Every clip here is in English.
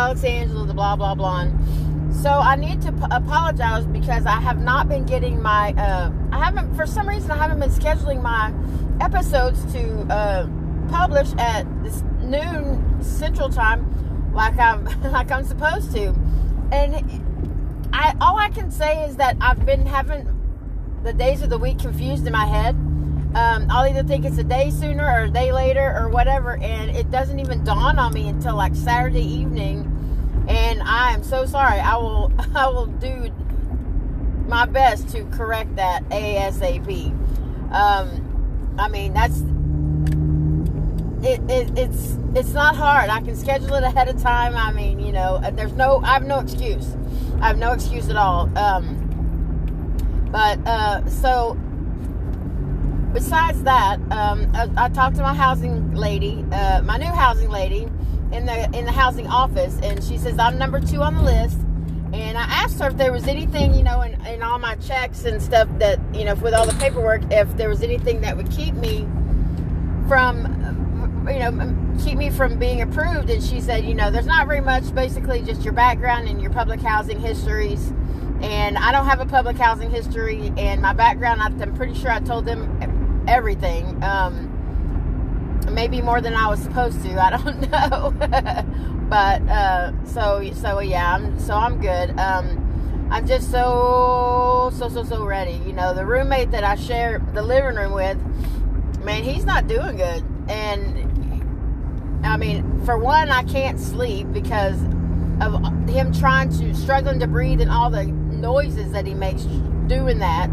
Alexandra, the blah blah blah. So I need to p- apologize because I have not been getting my. Uh, I haven't for some reason I haven't been scheduling my episodes to uh, publish at this noon Central Time, like I'm like I'm supposed to, and I all I can say is that I've been having the days of the week confused in my head. Um, I'll either think it's a day sooner or a day later or whatever, and it doesn't even dawn on me until like Saturday evening. And I am so sorry. I will I will do my best to correct that ASAP. Um, I mean that's it, it, it's it's not hard. I can schedule it ahead of time. I mean, you know, there's no I have no excuse. I have no excuse at all. Um, but uh, so besides that, um, I, I, talked to my housing lady, uh, my new housing lady, in the in the housing office, and she says I'm number two on the list. And I asked her if there was anything, you know, in, in all my checks and stuff that, you know, with all the paperwork, if there was anything that would keep me from, you know, keep me from being approved. And she said, you know, there's not very much, basically just your background and your public housing histories. And I don't have a public housing history, and my background, I'm pretty sure I told them everything. Um, maybe more than I was supposed to. I don't know. but uh, so so yeah, I'm so I'm good. Um, I'm just so so so so ready. You know, the roommate that I share the living room with, man, he's not doing good. And I mean, for one, I can't sleep because of him trying to struggling to breathe and all the noises that he makes doing that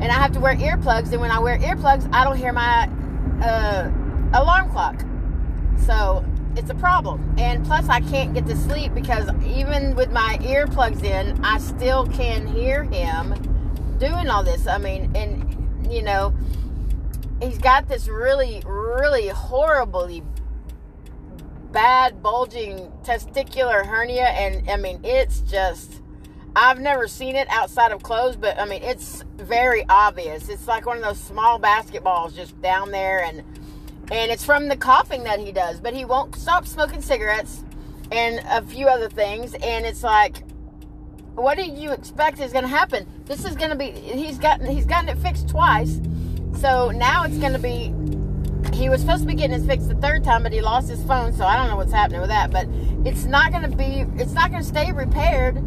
and I have to wear earplugs. And when I wear earplugs, I don't hear my uh, alarm clock. So it's a problem. And plus, I can't get to sleep because even with my earplugs in, I still can hear him doing all this. I mean, and you know, he's got this really, really horribly bad bulging testicular hernia, and I mean, it's just I've never seen it outside of clothes, but I mean, it's very obvious. It's like one of those small basketballs just down there, and and it's from the coughing that he does. But he won't stop smoking cigarettes and a few other things, and it's like, what do you expect is going to happen? This is going to be he's gotten he's gotten it fixed twice, so now it's going to be. He was supposed to be getting it fixed the third time, but he lost his phone, so I don't know what's happening with that. But it's not going to be, it's not going to stay repaired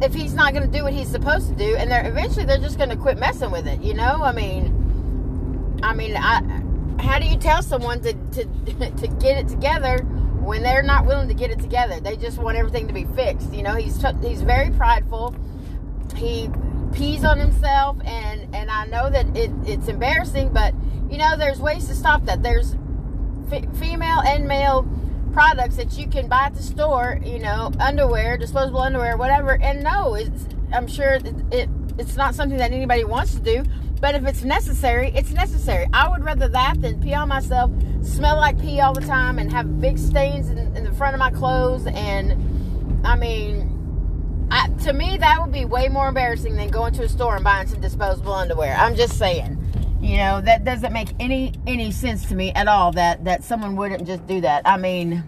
if he's not going to do what he's supposed to do, and they're eventually they're just going to quit messing with it. You know, I mean, I mean, I how do you tell someone to to to get it together when they're not willing to get it together? They just want everything to be fixed. You know, he's he's very prideful. He pees on himself, and and I know that it, it's embarrassing, but you know, there's ways to stop that. There's f- female and male products that you can buy at the store, you know, underwear, disposable underwear, whatever. And no, it's I'm sure it, it it's not something that anybody wants to do, but if it's necessary, it's necessary. I would rather that than pee on myself, smell like pee all the time, and have big stains in, in the front of my clothes. And I mean, I, to me, that would be way more embarrassing than going to a store and buying some disposable underwear. I'm just saying. You know, that doesn't make any any sense to me at all that that someone wouldn't just do that. I mean,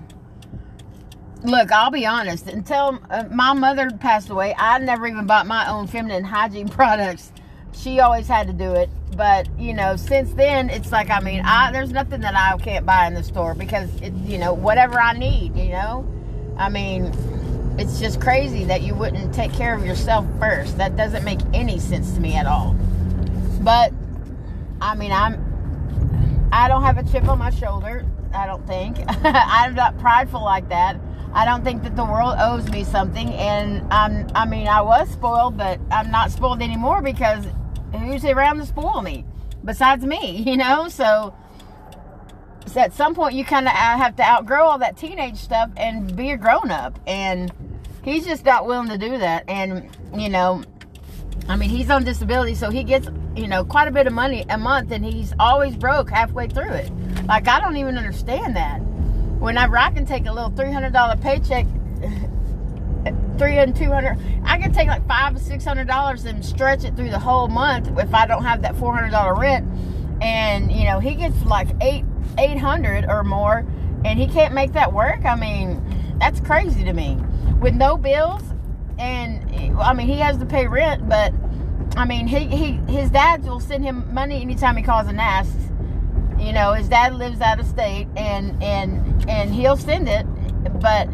look, I'll be honest. Until uh, my mother passed away, I never even bought my own feminine hygiene products. She always had to do it. But, you know, since then, it's like, I mean, I there's nothing that I can't buy in the store because, it, you know, whatever I need, you know? I mean, it's just crazy that you wouldn't take care of yourself first. That doesn't make any sense to me at all. But I mean, I'm I don't have a chip on my shoulder. I don't think. I'm not prideful like that. I don't think that the world owes me something, and I'm. I mean, I was spoiled, but I'm not spoiled anymore because who's around to spoil me besides me? You know, so. so at some point, you kind of have to outgrow all that teenage stuff and be a grown up, and he's just not willing to do that. And you know, I mean, he's on disability, so he gets you know, quite a bit of money a month and he's always broke halfway through it. Like, I don't even understand that. Whenever I can take a little $300 paycheck, 300 200 I can take like five or six hundred dollars and stretch it through the whole month if I don't have that four hundred dollar rent. And you know, he gets like eight eight hundred or more and he can't make that work. I mean, that's crazy to me. With no bills, and I mean, he has to pay rent, but I mean, he, he his dad will send him money anytime he calls and asks. You know, his dad lives out of state, and and and he'll send it, but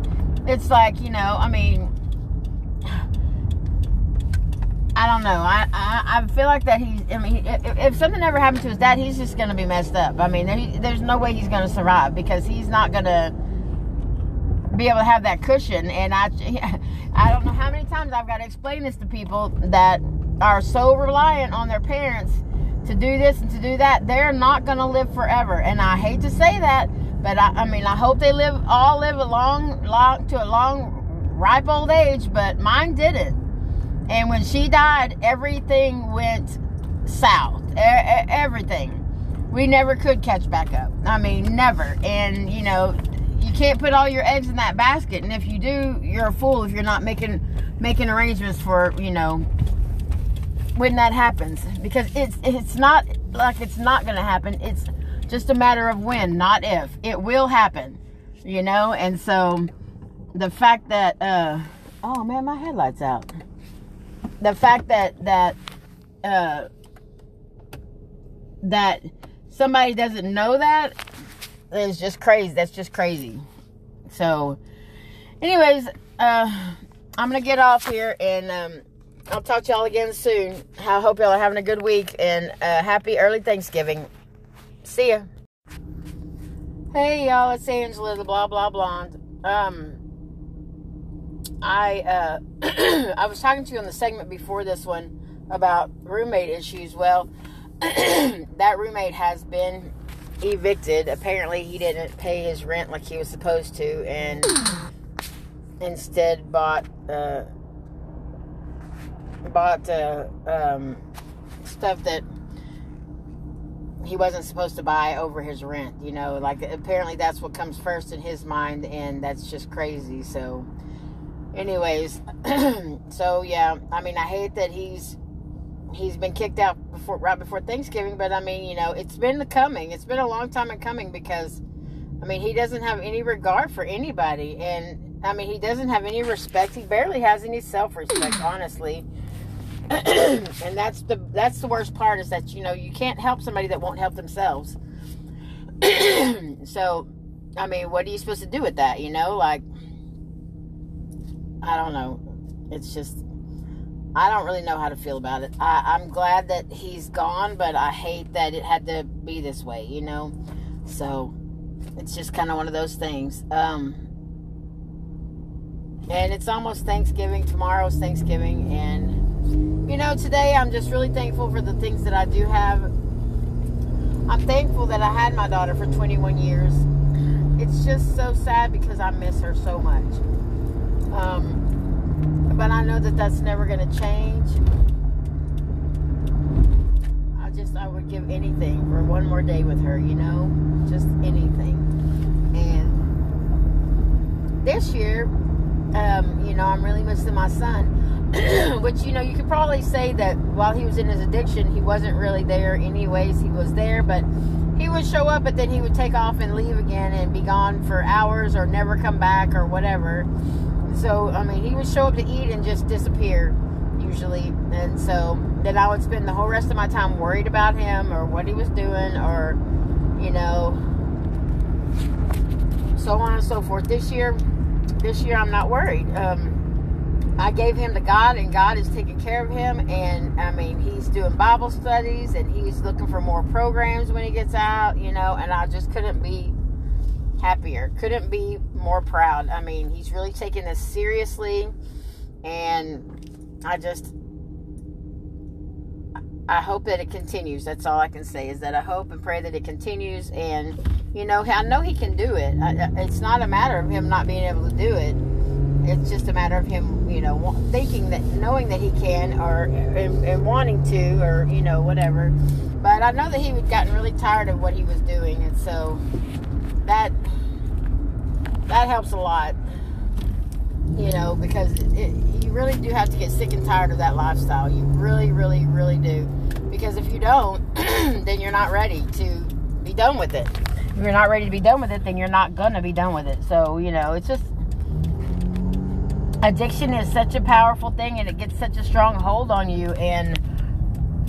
it's like you know, I mean, I don't know. I, I, I feel like that he's. I mean, if, if something ever happened to his dad, he's just to be messed up. I mean, there, there's no way he's to survive because he's not to be able to have that cushion. And I, I don't know how many times I've got to explain this to people that are so reliant on their parents to do this and to do that. They're not going to live forever. And I hate to say that, but I, I mean, I hope they live all live a long, long to a long, ripe old age. But mine didn't. And when she died, everything went south. E- everything. We never could catch back up. I mean, never. And, you know, you can't put all your eggs in that basket. And if you do, you're a fool if you're not making making arrangements for, you know, when that happens. Because it's it's not like it's not going to happen. It's just a matter of when, not if. It will happen, you know. And so, the fact that, uh, oh man, my headlights out the fact that that uh, that somebody doesn't know that is just crazy. That's just crazy. So, anyways, uh, I'm gonna get off here and um, I'll talk to y'all again soon. I hope y'all are having a good week and uh, happy early Thanksgiving. See ya. Hey y'all, it's Angela, the blah blah blonde. Um, I uh, I was talking to you on the segment before this one about roommate issues. Well, that roommate has been evicted. Apparently, he didn't pay his rent like he was supposed to, and instead bought uh, bought uh, um, stuff that he wasn't supposed to buy over his rent. You know, like apparently that's what comes first in his mind, and that's just crazy. So anyways, so yeah, I mean, I hate that he's he's been kicked out before right before Thanksgiving, but I mean, you know, it's been the coming. It's been a long time in coming because I mean, he doesn't have any regard for anybody and I mean, he doesn't have any respect. He barely has any self-respect, honestly. and that's the that's the worst part is that you know, you can't help somebody that won't help themselves. so, I mean, what are you supposed to do with that, you know? Like I don't know. It's just, I don't really know how to feel about it. I, I'm glad that he's gone, but I hate that it had to be this way, you know? So, it's just kind of one of those things. Um, and it's almost Thanksgiving. Tomorrow's Thanksgiving. And, you know, today I'm just really thankful for the things that I do have. I'm thankful that I had my daughter for 21 years. It's just so sad because I miss her so much. Um, but I know that that's never going to change. I just, I would give anything for one more day with her, you know? Just anything. And this year, um, you know, I'm really missing my son. Which, you know, you could probably say that while he was in his addiction, he wasn't really there anyways. He was there, but he would show up, but then he would take off and leave again and be gone for hours or never come back or whatever. So, I mean, he would show up to eat and just disappear usually. And so then I would spend the whole rest of my time worried about him or what he was doing or, you know, so on and so forth. This year, this year I'm not worried. Um, I gave him to God, and God is taking care of him. And I mean, he's doing Bible studies, and he's looking for more programs when he gets out, you know. And I just couldn't be happier. Couldn't be more proud. I mean, he's really taking this seriously, and I just I hope that it continues. That's all I can say is that I hope and pray that it continues. And you know, I know he can do it. It's not a matter of him not being able to do it. It's just a matter of him, you know, thinking that, knowing that he can, or and, and wanting to, or you know, whatever. But I know that he had gotten really tired of what he was doing, and so that that helps a lot you know because it, it, you really do have to get sick and tired of that lifestyle. You really really really do. Because if you don't then you're not ready to be done with it. If you're not ready to be done with it then you're not gonna be done with it. So you know it's just addiction is such a powerful thing and it gets such a strong hold on you and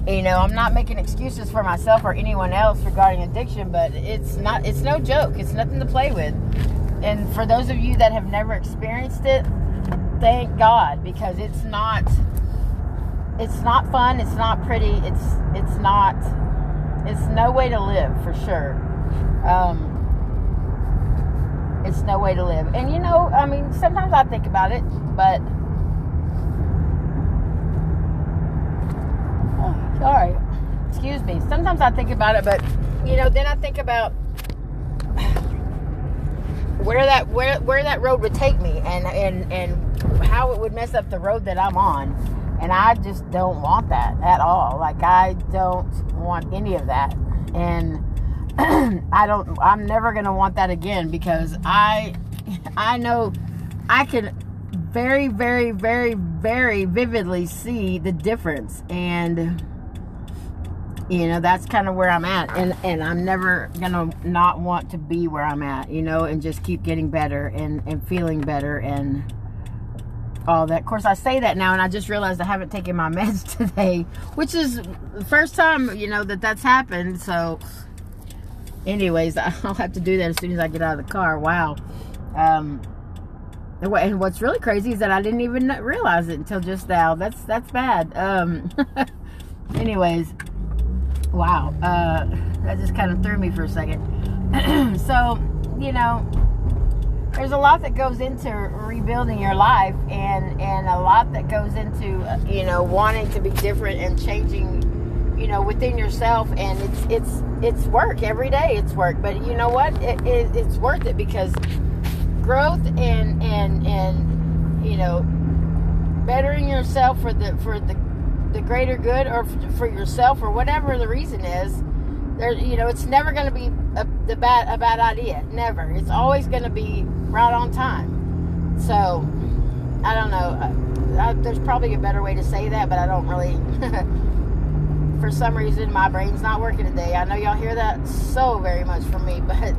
you know i'm not making excuses for myself or anyone else regarding addiction but it's not it's no joke. It's nothing to play with. And for those of you that have never experienced it thank god because it's not it's not fun it's not pretty it's it's not it's no way to live for sure. Um, it's no way to live and you know i mean sometimes i think about it but oh, sorry excuse me sometimes i think about it but you know then i think about where that where where that road would take me and and and how it would mess up the road that i'm on and I just don't want that at all. Like I don't want any of that. And I don't I'm never going to want that again because I I know I can very very very very vividly see the difference and you know that's kind of where i'm at and and i'm never gonna not want to be where i'm at you know and just keep getting better and and feeling better and all that. Of course, I say that now, and I just realized I haven't taken my meds today, which is the first time, you know, that that's happened. So, anyways, I'll have to do that as soon as I get out of the car. Wow. Um, and what's really crazy is that I didn't even realize it until just now. That's that's bad. Um, anyways, wow. Uh, that just kind of threw me for a second. so, you know, there's a lot that goes into rebuilding your life and and a lot that goes into you know wanting to be different and changing you know within yourself and it's it's it's work every day it's work but you know what it, it, it's worth it because growth and and and you know bettering yourself for the for the the greater good or for yourself or whatever the reason is there you know it's never going to be a, the bad a bad idea never it's always going to be right on time. So, I don't know. I, there's probably a better way to say that, but I don't really. for some reason, my brain's not working today. I know y'all hear that so very much from me, but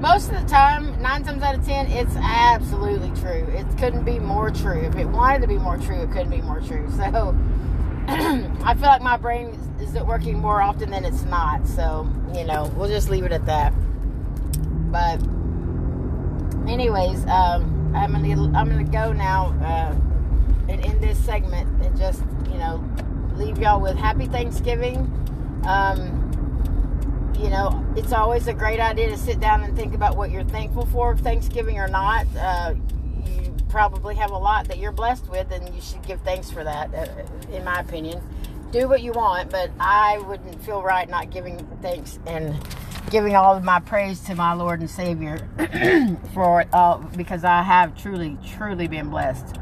most of the time, nine times out of ten, it's absolutely true. It couldn't be more true. If it wanted to be more true, it couldn't be more true. So, I feel like my brain is it working more often than it's not. So, you know, we'll just leave it at that. But anyways, um, I'm gonna I'm gonna go now uh, and end this segment and just you know leave y'all with happy Thanksgiving. Um, you know, it's always a great idea to sit down and think about what you're thankful for, Thanksgiving or not. Uh, you probably have a lot that you're blessed with, and you should give thanks for that, uh, in my opinion. Do what you want, but I wouldn't feel right not giving thanks and giving all of my praise to my Lord and Savior for uh, because I have truly, truly been blessed.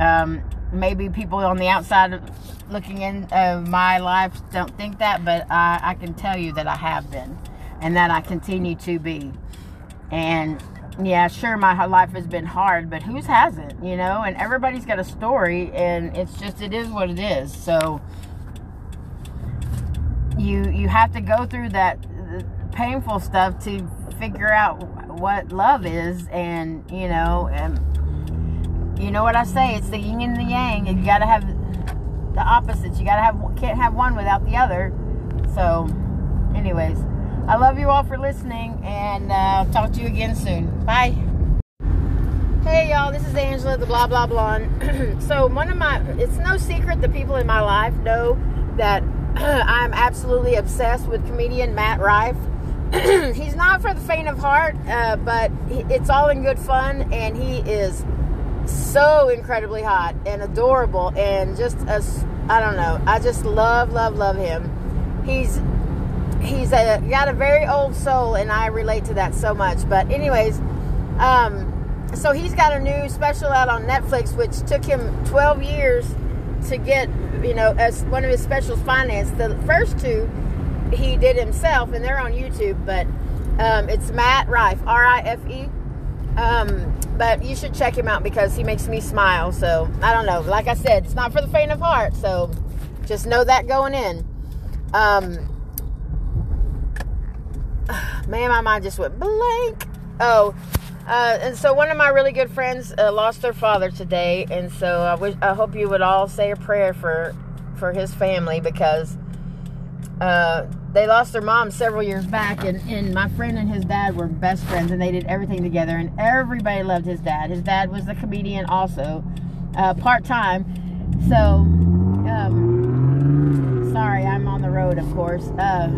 Um, maybe people on the outside looking in of my life don't think that, but I, I can tell you that I have been, and that I continue to be. And yeah, sure, my life has been hard, but whose hasn't, you know? And everybody's got a story, and it's just it is what it is. So you you have to go through that uh, painful stuff to figure out what love is and you know and you know what i say it's the yin and the yang and you gotta have the opposites you gotta have can't have one without the other. So anyways i love you all for listening and uh, talk to you again soon. Bye. Hey y'all this is angela the blah blah blonde. So one of my it's no secret the people in my life know that i'm absolutely obsessed with comedian matt rife. He's not for the faint of heart, uh, but it's all in good fun, and he is so incredibly hot and adorable, and just a, I don't know, I just love, love, love him. He's he's a, got a very old soul, and I relate to that so much. But anyways, um, so he's got a new special out on Netflix, which took him 12 years to get, you know, as one of his specials financed. The first two he did himself, and they're on YouTube. But um, it's Matt Rife, R I F E. Um, but you should check him out because he makes me smile. So I don't know. Like I said, it's not for the faint of heart. So just know that going in. Um, man, my mind just went blank. Oh, Uh, and so one of my really good friends uh, lost their father today, and so I wish I hope you would all say a prayer for for his family because uh, they lost their mom several years back, and, and my friend and his dad were best friends, and they did everything together, and everybody loved his dad. His dad was a comedian also, uh, part time. So, um, sorry, I'm on the road, of course. Uh,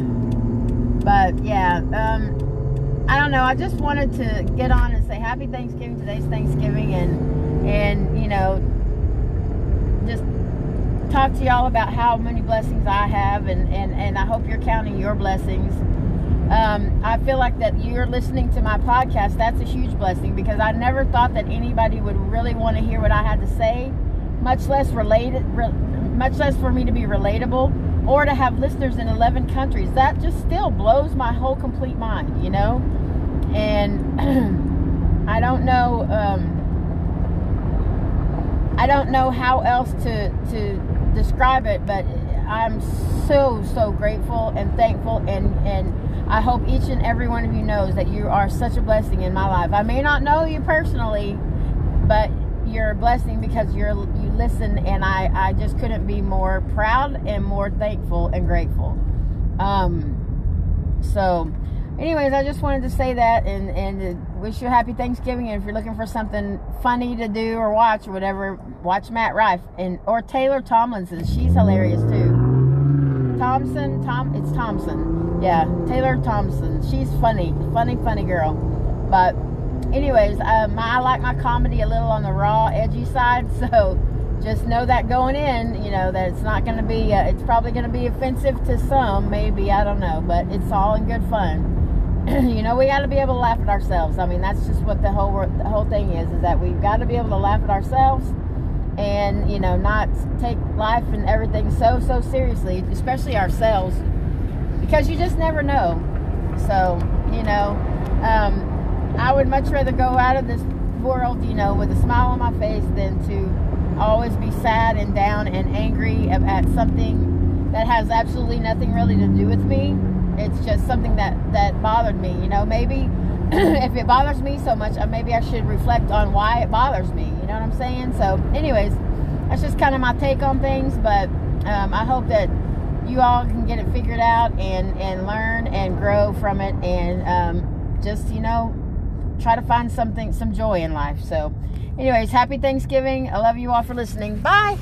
but yeah, um, I don't know. I just wanted to get on and say Happy Thanksgiving. Today's Thanksgiving, and and you know, talk to y'all about how many blessings I have, and and and I hope you're counting your blessings. Um, I feel like that you're listening to my podcast. That's a huge blessing because I never thought that anybody would really want to hear what I had to say, much less related, re, much less for me to be relatable or to have listeners in 11 countries. That just still blows my whole complete mind, you know and I don't know. Um, I don't know how else to to describe it, but I'm so so grateful and thankful, and and I hope each and every one of you knows that you are such a blessing in my life. I may not know you personally, but you're a blessing because you're you listen, and I I just couldn't be more proud and more thankful and grateful. Um, so anyways, I just wanted to say that and, and wish you a happy Thanksgiving. And if you're looking for something funny to do or watch or whatever, watch Matt Rife and or Taylor Tomlinson. She's hilarious too. Thompson, Tom, it's Thompson. Yeah, Taylor Thompson. She's funny, funny, funny girl. But anyways, um, I like my comedy a little on the raw, edgy side. So just know that going in, you know, that it's not going to be, uh, it's probably going to be offensive to some, maybe, I don't know, but it's all in good fun. you know, we got to be able to laugh at ourselves. I mean, that's just what the whole the whole thing is: is that we've got to be able to laugh at ourselves, and you know, not take life and everything so so seriously, especially ourselves, because you just never know. So, you know, um, I would much rather go out of this world, you know, with a smile on my face than to always be sad and down and angry at something that has absolutely nothing really to do with me it's just something that that bothered me. You know, maybe if it bothers me so much, uh, maybe I should reflect on why it bothers me. You know what I'm saying? So, anyways, that's just kind of my take on things. But um, I hope that you all can get it figured out and and learn and grow from it and um, just you know try to find something some joy in life. So, anyways, happy Thanksgiving. I love you all for listening. Bye.